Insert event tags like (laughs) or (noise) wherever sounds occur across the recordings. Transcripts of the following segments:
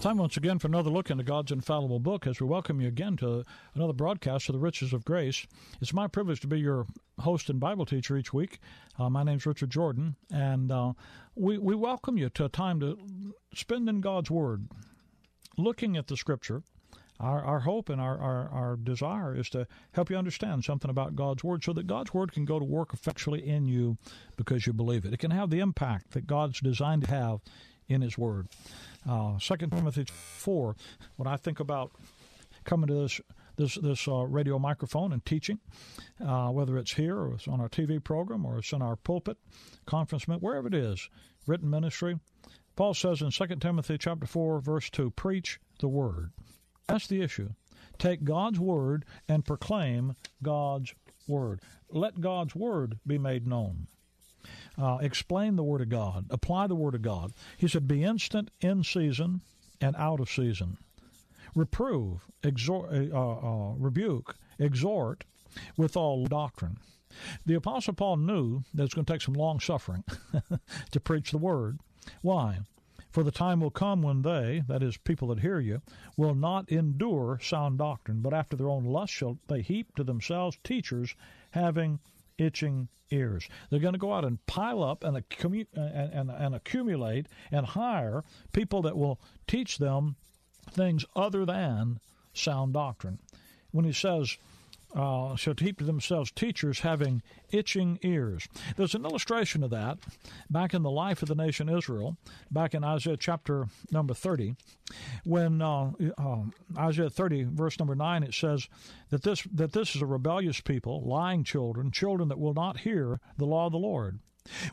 It's time once again for another look into God's infallible book as we welcome you again to another broadcast of the Riches of Grace. It's my privilege to be your host and Bible teacher each week. Uh, my name's Richard Jordan, and uh, we, we welcome you to a time to spend in God's Word, looking at the Scripture. Our, our hope and our, our, our desire is to help you understand something about God's Word so that God's Word can go to work effectually in you because you believe it. It can have the impact that God's designed to have in His Word. Uh, Second Timothy four. When I think about coming to this this this uh, radio microphone and teaching, uh, whether it's here or it's on our TV program or it's in our pulpit, conference, wherever it is, written ministry. Paul says in Second Timothy chapter four verse two, preach the word. That's the issue. Take God's word and proclaim God's word. Let God's word be made known. Uh, explain the Word of God, apply the Word of God. He said, Be instant in season and out of season. Reprove, exhort, uh, uh, rebuke, exhort with all doctrine. The Apostle Paul knew that it's going to take some long suffering (laughs) to preach the Word. Why? For the time will come when they, that is, people that hear you, will not endure sound doctrine, but after their own lust shall they heap to themselves teachers having itching ears. They're going to go out and pile up and, and, and, and accumulate and hire people that will teach them things other than sound doctrine. When he says, uh, shall heap to themselves teachers having itching ears. There's an illustration of that back in the life of the nation Israel, back in Isaiah chapter number 30, when uh, uh, Isaiah 30, verse number 9, it says that this, that this is a rebellious people, lying children, children that will not hear the law of the Lord,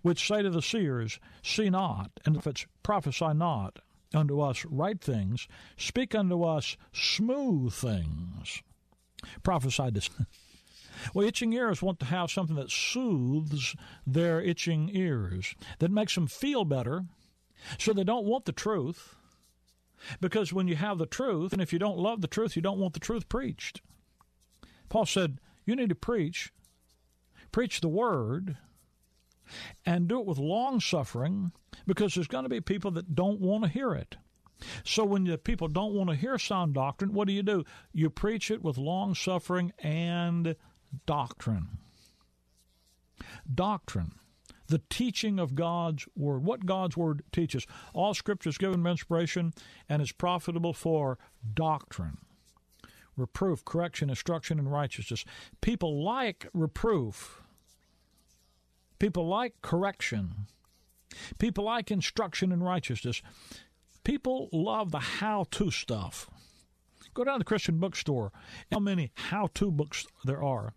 which say to the seers, See not, and if it's prophesy not unto us right things, speak unto us smooth things prophesied this. (laughs) Well, itching ears want to have something that soothes their itching ears, that makes them feel better, so they don't want the truth. Because when you have the truth, and if you don't love the truth, you don't want the truth preached. Paul said, You need to preach, preach the word, and do it with long suffering, because there's going to be people that don't want to hear it. So when the people don't want to hear sound doctrine, what do you do? You preach it with long suffering and doctrine. Doctrine. The teaching of God's Word. What God's Word teaches. All Scripture is given by inspiration and is profitable for doctrine, reproof, correction, instruction, and righteousness. People like reproof. People like correction. People like instruction and righteousness. People love the how to stuff. Go down to the Christian bookstore. How many how to books there are?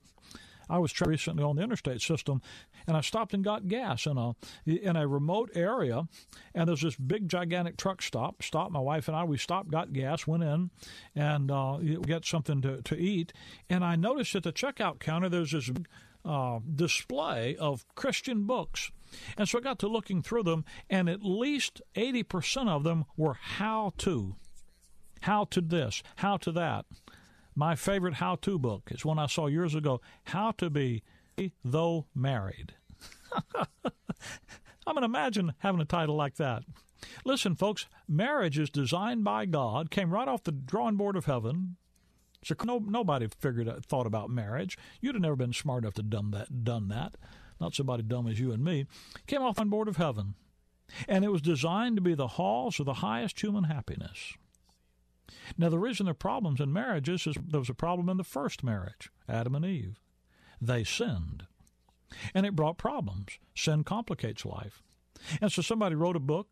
I was recently on the interstate system, and I stopped and got gas in a in a remote area, and there's this big gigantic truck stop. Stop. My wife and I we stopped, got gas, went in, and uh, get something to to eat. And I noticed at the checkout counter there's this uh, display of Christian books. And so I got to looking through them, and at least 80% of them were how to. How to this, how to that. My favorite how to book is one I saw years ago How to Be Though Married. (laughs) I mean, imagine having a title like that. Listen, folks, marriage is designed by God, came right off the drawing board of heaven, so no, nobody figured uh, thought about marriage. You'd have never been smart enough to done that. Done that. Not somebody dumb as you and me. Came off on board of heaven, and it was designed to be the halls of the highest human happiness. Now, the reason there are problems in marriages is there was a problem in the first marriage, Adam and Eve. They sinned, and it brought problems. Sin complicates life. And so somebody wrote a book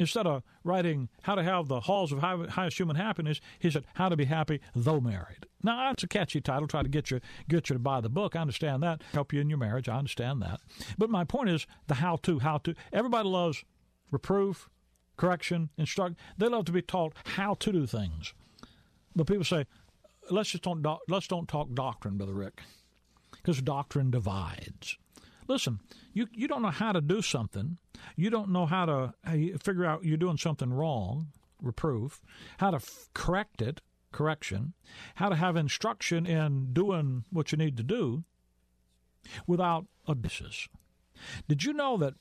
Instead of writing how to have the halls of highest human happiness, he said how to be happy though married. Now that's a catchy title, try to get you get you to buy the book. I understand that. Help you in your marriage. I understand that. But my point is the how to, how to. Everybody loves reproof, correction, instruct. They love to be taught how to do things. But people say, let's just don't let's don't talk doctrine, Brother Rick, because doctrine divides. Listen, you you don't know how to do something. You don't know how to figure out you're doing something wrong, reproof, how to f- correct it, correction, how to have instruction in doing what you need to do without a basis. Did you know that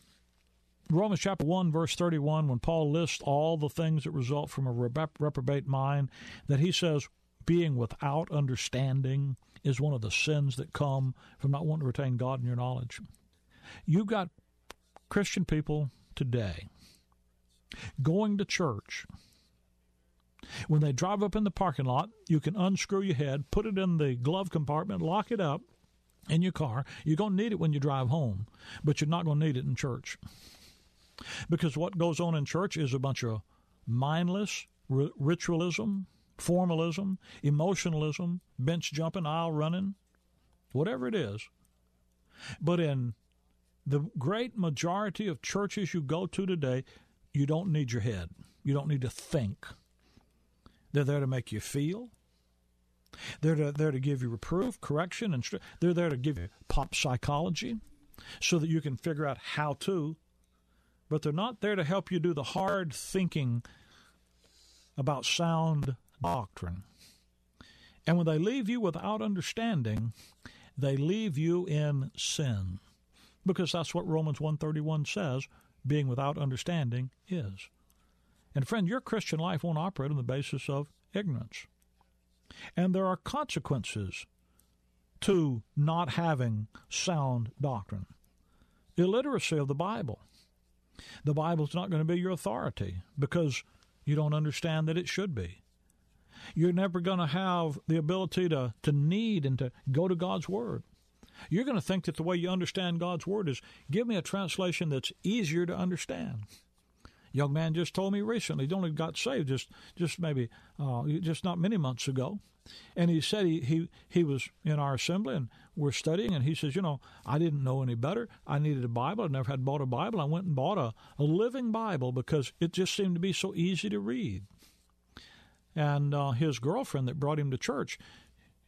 Romans chapter 1, verse 31, when Paul lists all the things that result from a reprobate mind, that he says, being without understanding is one of the sins that come from not wanting to retain God in your knowledge. You've got Christian people today going to church. When they drive up in the parking lot, you can unscrew your head, put it in the glove compartment, lock it up in your car. You're going to need it when you drive home, but you're not going to need it in church. Because what goes on in church is a bunch of mindless ritualism, formalism, emotionalism, bench jumping, aisle running, whatever it is. But in the great majority of churches you go to today, you don't need your head. You don't need to think. They're there to make you feel. They're to, there to give you reproof, correction, and they're there to give you pop psychology so that you can figure out how to but they're not there to help you do the hard thinking about sound doctrine. And when they leave you without understanding, they leave you in sin. Because that's what Romans 131 says, being without understanding is. And friend, your Christian life won't operate on the basis of ignorance. And there are consequences to not having sound doctrine. Illiteracy of the Bible the Bible's not going to be your authority because you don't understand that it should be. You're never going to have the ability to, to need and to go to God's Word. You're going to think that the way you understand God's Word is give me a translation that's easier to understand. Young man just told me recently, he only got saved just just maybe uh, just not many months ago, and he said he, he he was in our assembly and we're studying, and he says, you know, I didn't know any better. I needed a Bible. I never had bought a Bible. I went and bought a, a living Bible because it just seemed to be so easy to read. And uh, his girlfriend that brought him to church,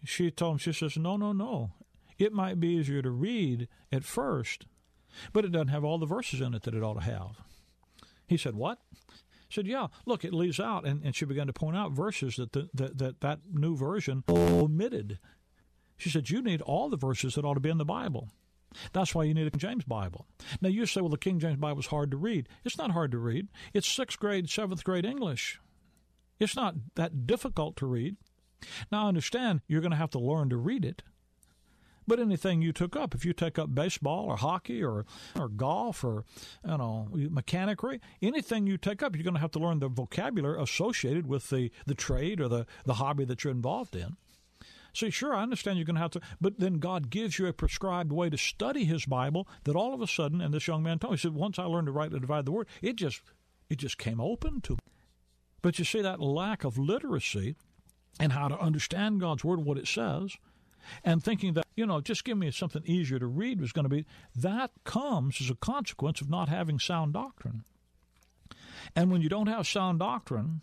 she told him, she says, no, no, no. It might be easier to read at first, but it doesn't have all the verses in it that it ought to have. He said, what? said, "Yeah, look, it leaves out," and, and she began to point out verses that the, that, that that new version omitted. She said, You need all the verses that ought to be in the Bible. That's why you need a King James Bible. Now, you say, well, the King James Bible is hard to read. It's not hard to read. It's sixth grade, seventh grade English. It's not that difficult to read. Now, I understand you're going to have to learn to read it. But anything you took up, if you take up baseball or hockey or, or golf or you know mechanicry, anything you take up, you're going to have to learn the vocabulary associated with the, the trade or the, the hobby that you're involved in. See, sure, I understand you're going to have to, but then God gives you a prescribed way to study His Bible that all of a sudden, and this young man told me, he said, once I learned to rightly divide the word, it just, it just came open to me. But you see, that lack of literacy and how to understand God's word, what it says, and thinking that, you know, just give me something easier to read was going to be, that comes as a consequence of not having sound doctrine. And when you don't have sound doctrine,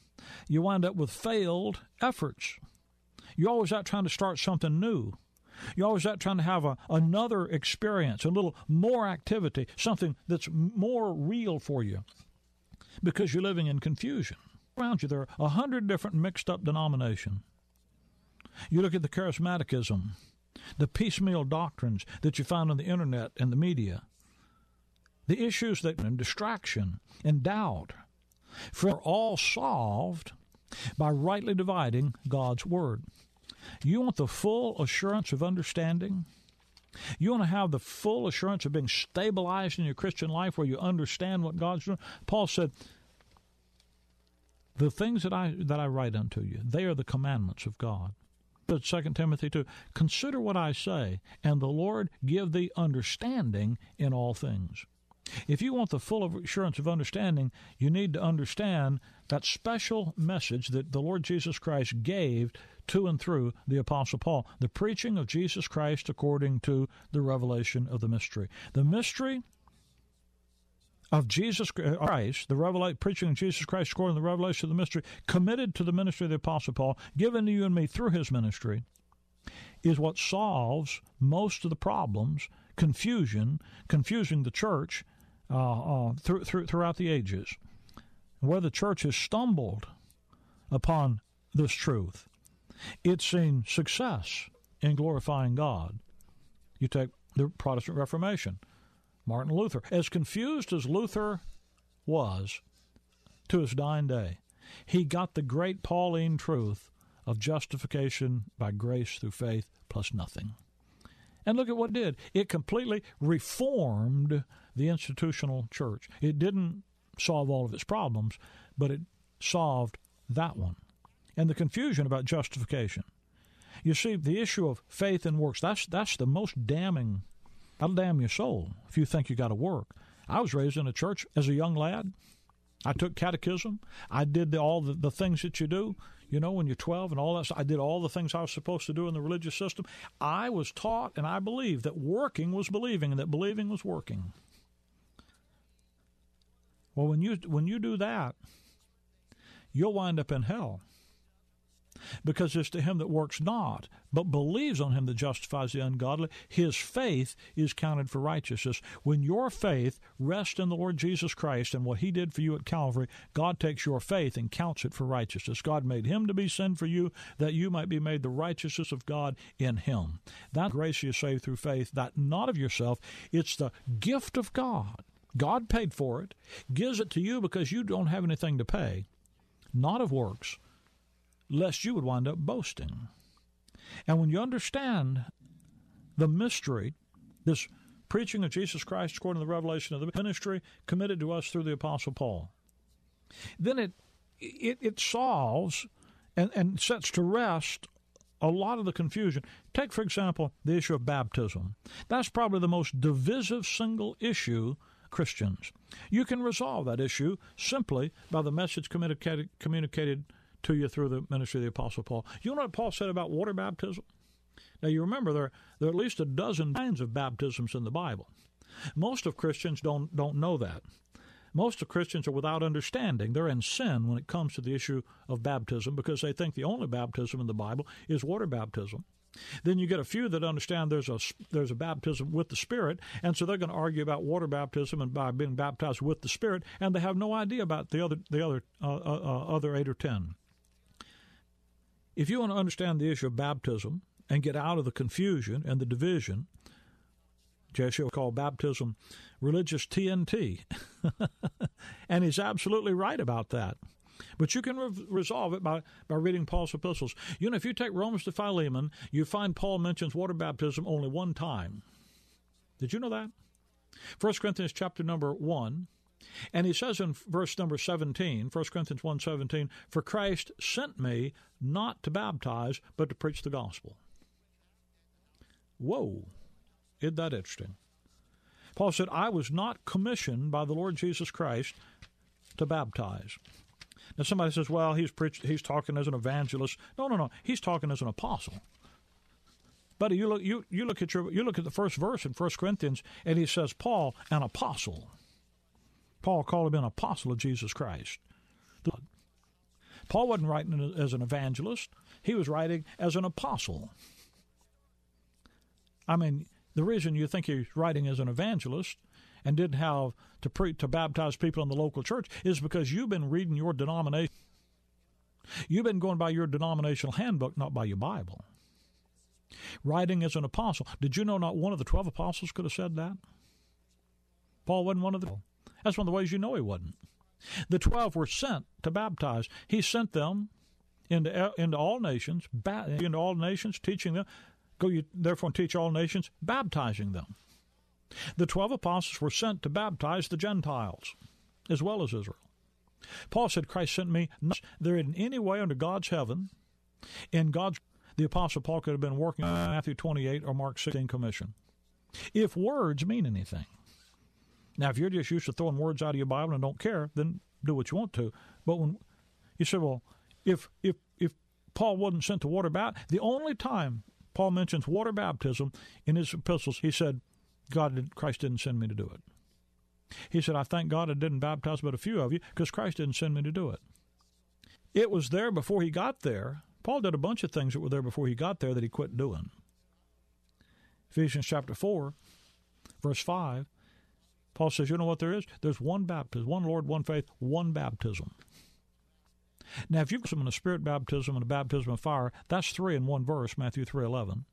you wind up with failed efforts. You're always out trying to start something new. You're always out trying to have a, another experience, a little more activity, something that's more real for you because you're living in confusion. Around you, there are a hundred different mixed up denominations. You look at the charismaticism, the piecemeal doctrines that you find on the internet and the media, the issues that and distraction and doubt, for all solved by rightly dividing God's word. You want the full assurance of understanding? You want to have the full assurance of being stabilized in your Christian life where you understand what God's doing? Paul said, The things that I that I write unto you, they are the commandments of God. But 2 Timothy 2, consider what I say, and the Lord give thee understanding in all things. If you want the full assurance of understanding, you need to understand that special message that the Lord Jesus Christ gave to and through the Apostle Paul the preaching of Jesus Christ according to the revelation of the mystery. The mystery of Jesus Christ, the revela- preaching of Jesus Christ according to the revelation of the mystery, committed to the ministry of the Apostle Paul, given to you and me through his ministry, is what solves most of the problems, confusion, confusing the church uh, uh, through, through, throughout the ages. Where the church has stumbled upon this truth, it's seen success in glorifying God. You take the Protestant Reformation, Martin Luther. As confused as Luther was to his dying day. He got the great Pauline truth of justification by grace through faith plus nothing. And look at what it did. It completely reformed the institutional church. It didn't solve all of its problems, but it solved that one. And the confusion about justification. You see, the issue of faith and works, that's that's the most damning that'll damn your soul if you think you gotta work. I was raised in a church as a young lad. I took catechism. I did the, all the, the things that you do you know, when you're 12 and all that. I did all the things I was supposed to do in the religious system. I was taught and I believed that working was believing and that believing was working. Well, when you when you do that, you'll wind up in hell. Because it's to him that works not, but believes on him that justifies the ungodly, his faith is counted for righteousness. When your faith rests in the Lord Jesus Christ and what he did for you at Calvary, God takes your faith and counts it for righteousness. God made him to be sin for you, that you might be made the righteousness of God in him. That grace is saved through faith, that not of yourself, it's the gift of God. God paid for it, gives it to you because you don't have anything to pay, not of works lest you would wind up boasting. And when you understand the mystery, this preaching of Jesus Christ according to the revelation of the ministry committed to us through the Apostle Paul, then it it, it solves and, and sets to rest a lot of the confusion. Take, for example, the issue of baptism. That's probably the most divisive single issue Christians. You can resolve that issue simply by the message communicated, communicated to you through the ministry of the Apostle Paul. You know what Paul said about water baptism? Now, you remember there, there are at least a dozen kinds of baptisms in the Bible. Most of Christians don't, don't know that. Most of Christians are without understanding. They're in sin when it comes to the issue of baptism because they think the only baptism in the Bible is water baptism. Then you get a few that understand there's a there's a baptism with the Spirit, and so they're going to argue about water baptism and by being baptized with the Spirit, and they have no idea about the other the other uh, uh, uh other eight or ten. If you want to understand the issue of baptism and get out of the confusion and the division, Jesse called baptism religious TNT. (laughs) and he's absolutely right about that. But you can re- resolve it by, by reading Paul's epistles. You know, if you take Romans to Philemon, you find Paul mentions water baptism only one time. Did you know that? 1 Corinthians chapter number 1, and he says in verse number 17, 1 Corinthians 1:17, "For Christ sent me not to baptize, but to preach the gospel." Whoa. Isn't that interesting? Paul said, I was not commissioned by the Lord Jesus Christ to baptize. Now somebody says, well, he's preached he's talking as an evangelist. No, no, no. He's talking as an apostle. Buddy, you look you, you look at your you look at the first verse in 1 Corinthians and he says, Paul, an apostle. Paul called him an apostle of Jesus Christ. Paul wasn't writing as an evangelist, he was writing as an apostle. I mean, the reason you think he's writing as an evangelist and didn't have to to baptize people in the local church is because you've been reading your denomination. You've been going by your denominational handbook, not by your Bible. Writing as an apostle. Did you know not one of the twelve apostles could have said that? Paul wasn't one of the. That's one of the ways you know he wasn't. The twelve were sent to baptize. He sent them into into all nations, into all nations, teaching them. Go, you therefore and teach all nations, baptizing them. The twelve apostles were sent to baptize the Gentiles as well as Israel. Paul said, Christ sent me not there in any way under God's heaven, in God's the apostle Paul could have been working on Matthew 28 or Mark 16 commission. If words mean anything. Now, if you're just used to throwing words out of your Bible and don't care, then do what you want to. But when you say, well, if if if Paul wasn't sent to water baptism, the only time Paul mentions water baptism in his epistles, he said, God, did, Christ didn't send me to do it. He said, I thank God I didn't baptize but a few of you because Christ didn't send me to do it. It was there before he got there. Paul did a bunch of things that were there before he got there that he quit doing. Ephesians chapter 4, verse 5 Paul says, you know what there is? There's one baptism, one Lord, one faith, one baptism. Now, if you've got a spirit baptism and a baptism of fire, that's three in one verse, Matthew 3.11.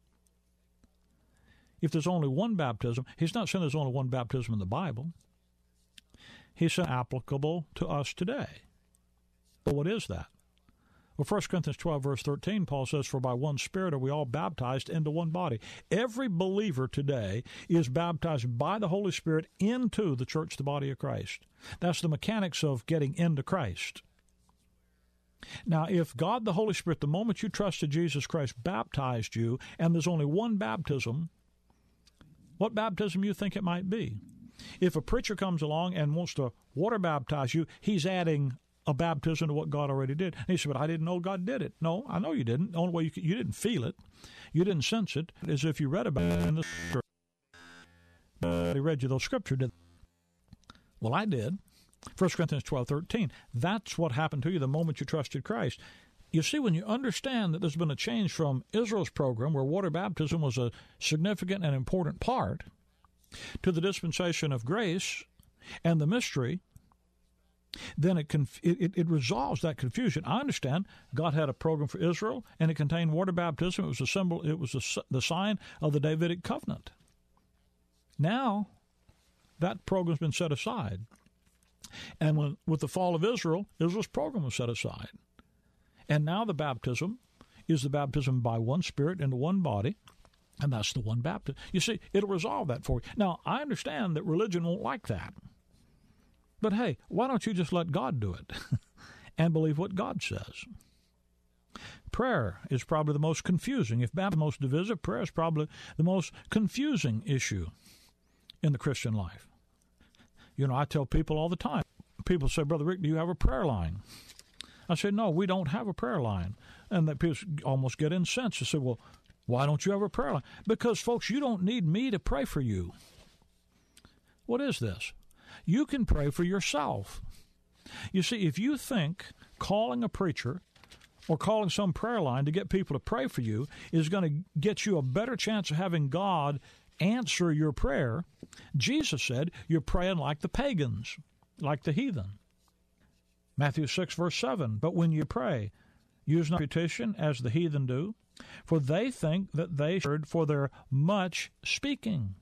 If there's only one baptism, he's not saying there's only one baptism in the Bible. He's said applicable to us today. But what is that? Well, 1 Corinthians 12, verse 13, Paul says, For by one Spirit are we all baptized into one body. Every believer today is baptized by the Holy Spirit into the church, the body of Christ. That's the mechanics of getting into Christ. Now, if God the Holy Spirit, the moment you trusted Jesus Christ, baptized you, and there's only one baptism, what baptism you think it might be? If a preacher comes along and wants to water baptize you, he's adding a baptism to what God already did. And he said, But I didn't know God did it. No, I know you didn't. The only way you, could, you didn't feel it, you didn't sense it, is if you read about it in the scripture. They read you those scripture, did Well, I did. 1 Corinthians 12, 13. That's what happened to you the moment you trusted Christ. You see, when you understand that there's been a change from Israel's program, where water baptism was a significant and important part, to the dispensation of grace and the mystery, then it, conf- it, it, resolves that confusion. I understand God had a program for Israel, and it contained water baptism. It was a symbol. It was a, the sign of the Davidic covenant. Now, that program's been set aside, and when, with the fall of Israel, Israel's program was set aside, and now the baptism is the baptism by one Spirit into one body. And that's the one baptism. You see, it'll resolve that for you. Now, I understand that religion won't like that. But hey, why don't you just let God do it (laughs) and believe what God says? Prayer is probably the most confusing. If baptism is most divisive, prayer is probably the most confusing issue in the Christian life. You know, I tell people all the time. People say, Brother Rick, do you have a prayer line? I say, no, we don't have a prayer line. And that people almost get incensed. They say, well, why don't you have a prayer line? Because, folks, you don't need me to pray for you. What is this? You can pray for yourself. You see, if you think calling a preacher or calling some prayer line to get people to pray for you is going to get you a better chance of having God answer your prayer, Jesus said you're praying like the pagans, like the heathen. Matthew 6, verse 7 But when you pray, use not repetition as the heathen do, for they think that they heard for their much speaking.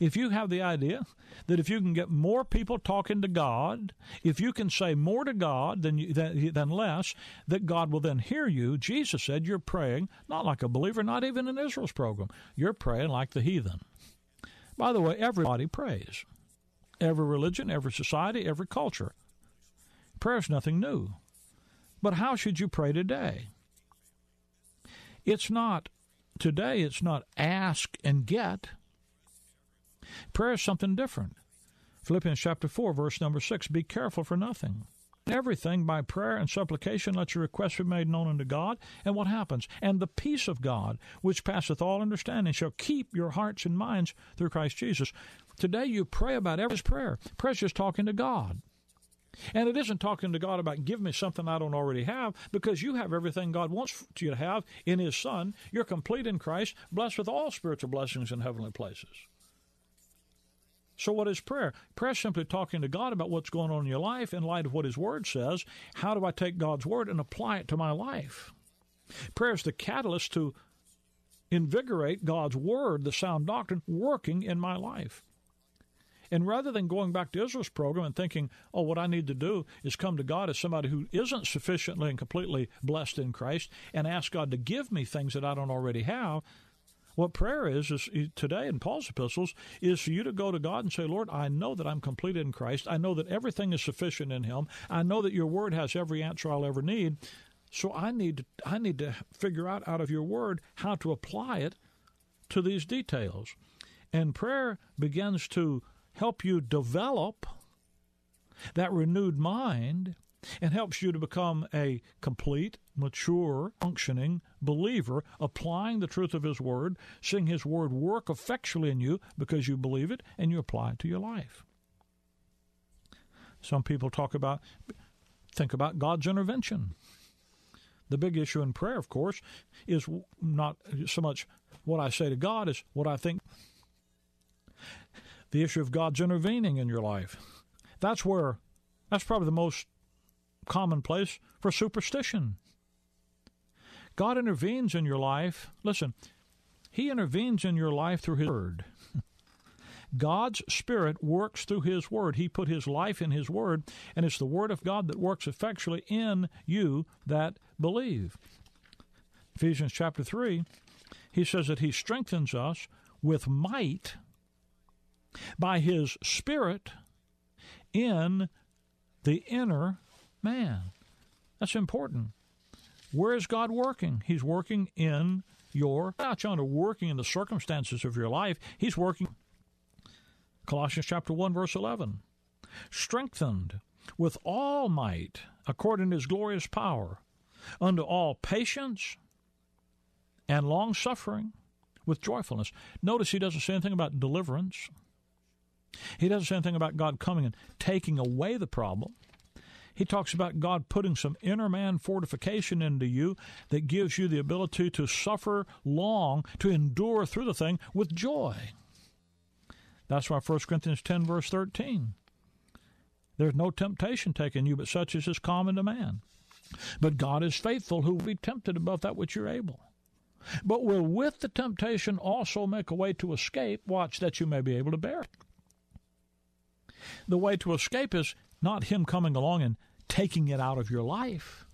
If you have the idea that if you can get more people talking to God, if you can say more to God than, than, than less, that God will then hear you, Jesus said you're praying not like a believer, not even in Israel's program. You're praying like the heathen. By the way, everybody prays. Every religion, every society, every culture. Prayer is nothing new. But how should you pray today? It's not, today, it's not ask and get. Prayer is something different. Philippians chapter 4, verse number 6 Be careful for nothing. Everything by prayer and supplication, let your requests be made known unto God. And what happens? And the peace of God, which passeth all understanding, shall keep your hearts and minds through Christ Jesus. Today you pray about every prayer. Prayer is just talking to God. And it isn't talking to God about give me something I don't already have, because you have everything God wants you to have in His Son. You're complete in Christ, blessed with all spiritual blessings in heavenly places. So, what is prayer? Prayer is simply talking to God about what's going on in your life in light of what His Word says. How do I take God's Word and apply it to my life? Prayer is the catalyst to invigorate God's Word, the sound doctrine, working in my life. And rather than going back to Israel's program and thinking, oh, what I need to do is come to God as somebody who isn't sufficiently and completely blessed in Christ and ask God to give me things that I don't already have, what prayer is, is today in Paul's epistles, is for you to go to God and say, Lord, I know that I'm completed in Christ. I know that everything is sufficient in Him. I know that your word has every answer I'll ever need. So I need to, I need to figure out out of your word how to apply it to these details. And prayer begins to help you develop that renewed mind and helps you to become a complete, mature, functioning believer, applying the truth of His Word, seeing His Word work effectually in you because you believe it and you apply it to your life. Some people talk about, think about God's intervention. The big issue in prayer, of course, is not so much what I say to God as what I think. The issue of God's intervening in your life. That's where, that's probably the most commonplace for superstition. God intervenes in your life. Listen, He intervenes in your life through His Word. (laughs) God's Spirit works through His Word. He put His life in His Word, and it's the Word of God that works effectually in you that believe. Ephesians chapter 3, he says that He strengthens us with might by His Spirit in the inner man. That's important. Where is God working? He's working in your, not trying to working in the circumstances of your life. He's working. Colossians chapter 1, verse 11. Strengthened with all might according to his glorious power, unto all patience and long suffering with joyfulness. Notice he doesn't say anything about deliverance. He doesn't say anything about God coming and taking away the problem. He talks about God putting some inner man fortification into you that gives you the ability to suffer long, to endure through the thing with joy. That's why 1 Corinthians 10, verse 13. There's no temptation taken you, but such as is common to man. But God is faithful, who will be tempted above that which you're able. But will with the temptation also make a way to escape, watch that you may be able to bear it. The way to escape is not Him coming along and taking it out of your life,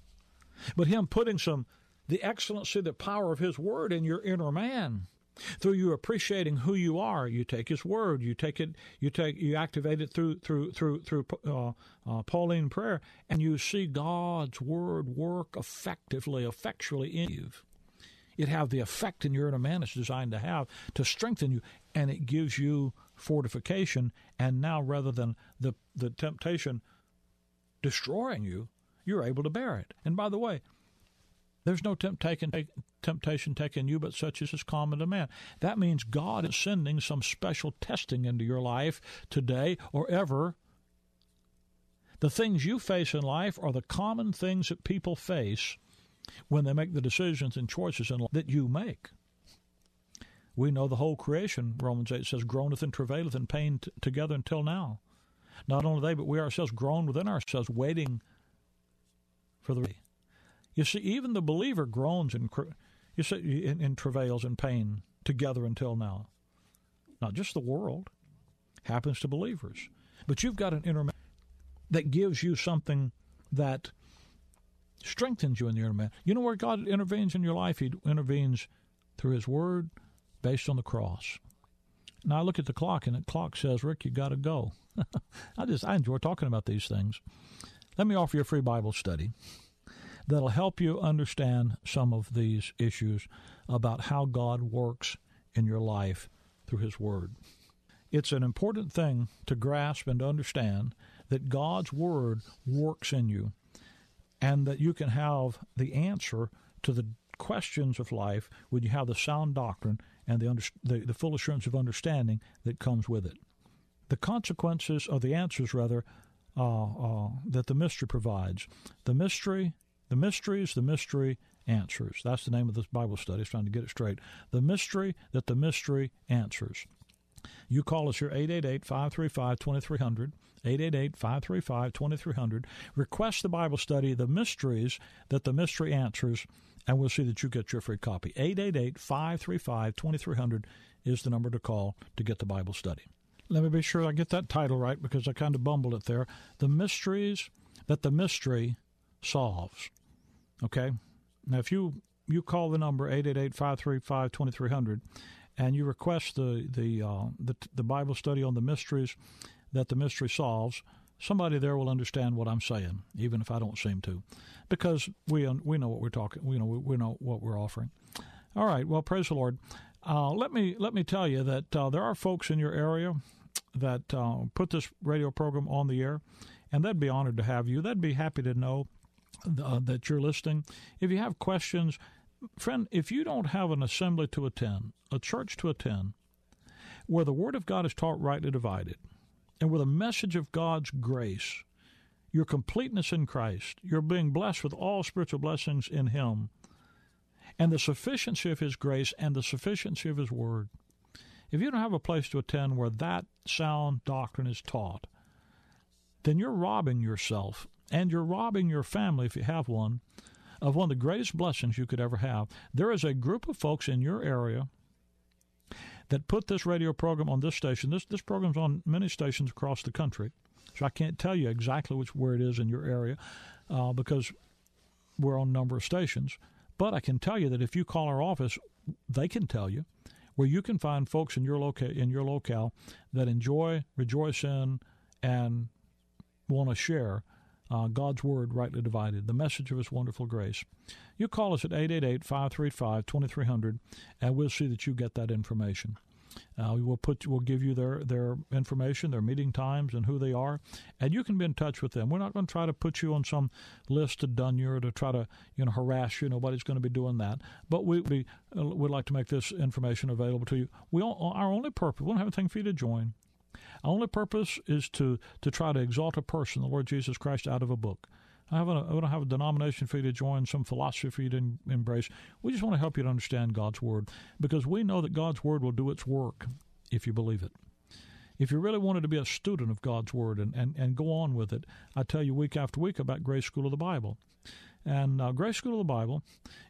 but Him putting some the excellency, the power of His Word in your inner man. Through you appreciating who you are, you take His Word, you take it, you take, you activate it through through through through uh, uh, Pauline prayer, and you see God's Word work effectively, effectually in you. It have the effect in your inner man it's designed to have to strengthen you, and it gives you fortification. And now, rather than the the temptation destroying you, you're able to bear it. And by the way, there's no temptation, temptation taking you but such as is common to man. That means God is sending some special testing into your life today or ever. The things you face in life are the common things that people face when they make the decisions and choices life that you make. We know the whole creation, Romans 8 says, groaneth and travaileth in pain t- together until now. Not only they, but we ourselves groan within ourselves, waiting for the. You see, even the believer groans and you see in, in travails and pain together until now. Not just the world happens to believers, but you've got an inner man that gives you something that strengthens you in the inner man. You know where God intervenes in your life? He intervenes through His Word, based on the cross. Now I look at the clock, and the clock says, "Rick, you got to go." (laughs) I just I enjoy talking about these things. Let me offer you a free Bible study that'll help you understand some of these issues about how God works in your life through His Word. It's an important thing to grasp and to understand that God's Word works in you and that you can have the answer to the questions of life when you have the sound doctrine and the, under, the, the full assurance of understanding that comes with it the consequences, or the answers rather, uh, uh, that the mystery provides. The mystery, the mysteries, the mystery answers. That's the name of this Bible study. It's trying to get it straight. The mystery that the mystery answers. You call us here 888 535 2300. 888 535 2300. Request the Bible study, The Mysteries That the Mystery Answers, and we'll see that you get your free copy. 888 535 2300 is the number to call to get the Bible study let me be sure I get that title right because I kind of bumbled it there. The mysteries that the mystery solves. Okay? Now, if you, you call the number 888 535 2300 and you request the, the, uh, the, the Bible study on the mysteries that the mystery solves, somebody there will understand what I'm saying, even if I don't seem to, because we we know what we're talking. We know we know what we're offering. All right. Well, praise the Lord. Uh, let me let me tell you that uh, there are folks in your area that uh, put this radio program on the air, and they'd be honored to have you. They'd be happy to know uh, that you're listening. If you have questions, friend, if you don't have an assembly to attend, a church to attend, where the Word of God is taught rightly divided, and with a message of God's grace, your completeness in Christ, you're being blessed with all spiritual blessings in Him, and the sufficiency of His grace and the sufficiency of His Word, if you don't have a place to attend where that sound doctrine is taught, then you're robbing yourself and you're robbing your family, if you have one, of one of the greatest blessings you could ever have. There is a group of folks in your area that put this radio program on this station. This this program's on many stations across the country, so I can't tell you exactly which where it is in your area uh, because we're on a number of stations. But I can tell you that if you call our office, they can tell you where you can find folks in your loca- in your locale that enjoy, rejoice in, and want to share uh, God's Word rightly divided, the message of His wonderful grace. You call us at 888 535 2300, and we'll see that you get that information. Uh, we will put we'll give you their their information, their meeting times, and who they are, and you can be in touch with them. We're not going to try to put you on some list to dun you or to try to you know harass you. Nobody's going to be doing that. But we we uh, would like to make this information available to you. We all, our only purpose we don't have anything for you to join. Only purpose is to, to try to exalt a person, the Lord Jesus Christ, out of a book. I, have a, I don't have a denomination for you to join, some philosophy for you to embrace. We just want to help you to understand God's Word because we know that God's Word will do its work if you believe it. If you really wanted to be a student of God's Word and, and, and go on with it, I tell you week after week about Grace School of the Bible. And uh, Grace School of the Bible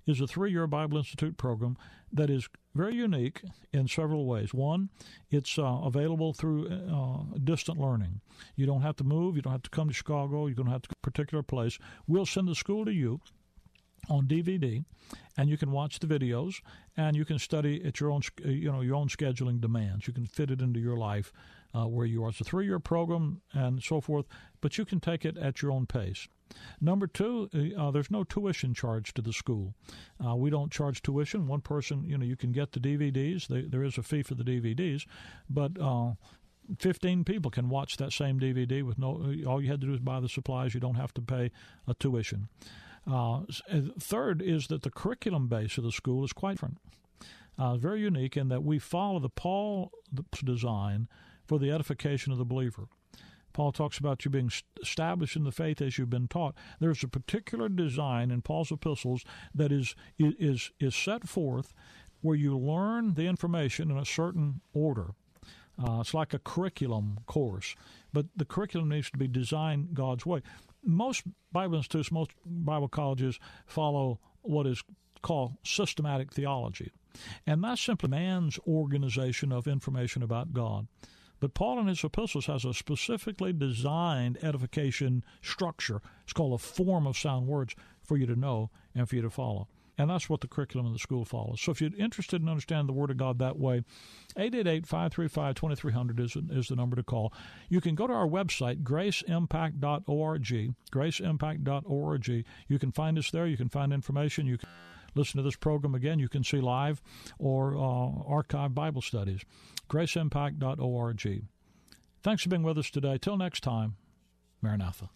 is a three year Bible Institute program that is very unique in several ways. One, it's uh, available through uh, distant learning. You don't have to move, you don't have to come to Chicago, you don't have to a particular place. We'll send the school to you on DVD, and you can watch the videos, and you can study at your own, you know, your own scheduling demands. You can fit it into your life uh, where you are. It's a three-year program and so forth, but you can take it at your own pace. Number two, uh, there's no tuition charge to the school. Uh, we don't charge tuition. One person, you know, you can get the DVDs. They, there is a fee for the DVDs, but uh, 15 people can watch that same DVD with no. All you had to do is buy the supplies. You don't have to pay a tuition. Uh, uh, third is that the curriculum base of the school is quite different. Uh, very unique in that we follow the Paul design for the edification of the believer. Paul talks about you being established in the faith as you've been taught. There's a particular design in Paul's epistles that is is is set forth where you learn the information in a certain order. Uh, it's like a curriculum course, but the curriculum needs to be designed God's way. Most Bible institutes, most Bible colleges follow what is called systematic theology, and that's simply man's organization of information about God. But Paul in his epistles has a specifically designed edification structure. It's called a form of sound words for you to know and for you to follow. And that's what the curriculum of the school follows. So if you're interested in understanding the Word of God that way, 888-535-2300 is, is the number to call. You can go to our website, graceimpact.org, graceimpact.org. You can find us there. You can find information. You can listen to this program again. You can see live or uh, archive Bible studies. GraceImpact.org. Thanks for being with us today. Till next time, Maranatha.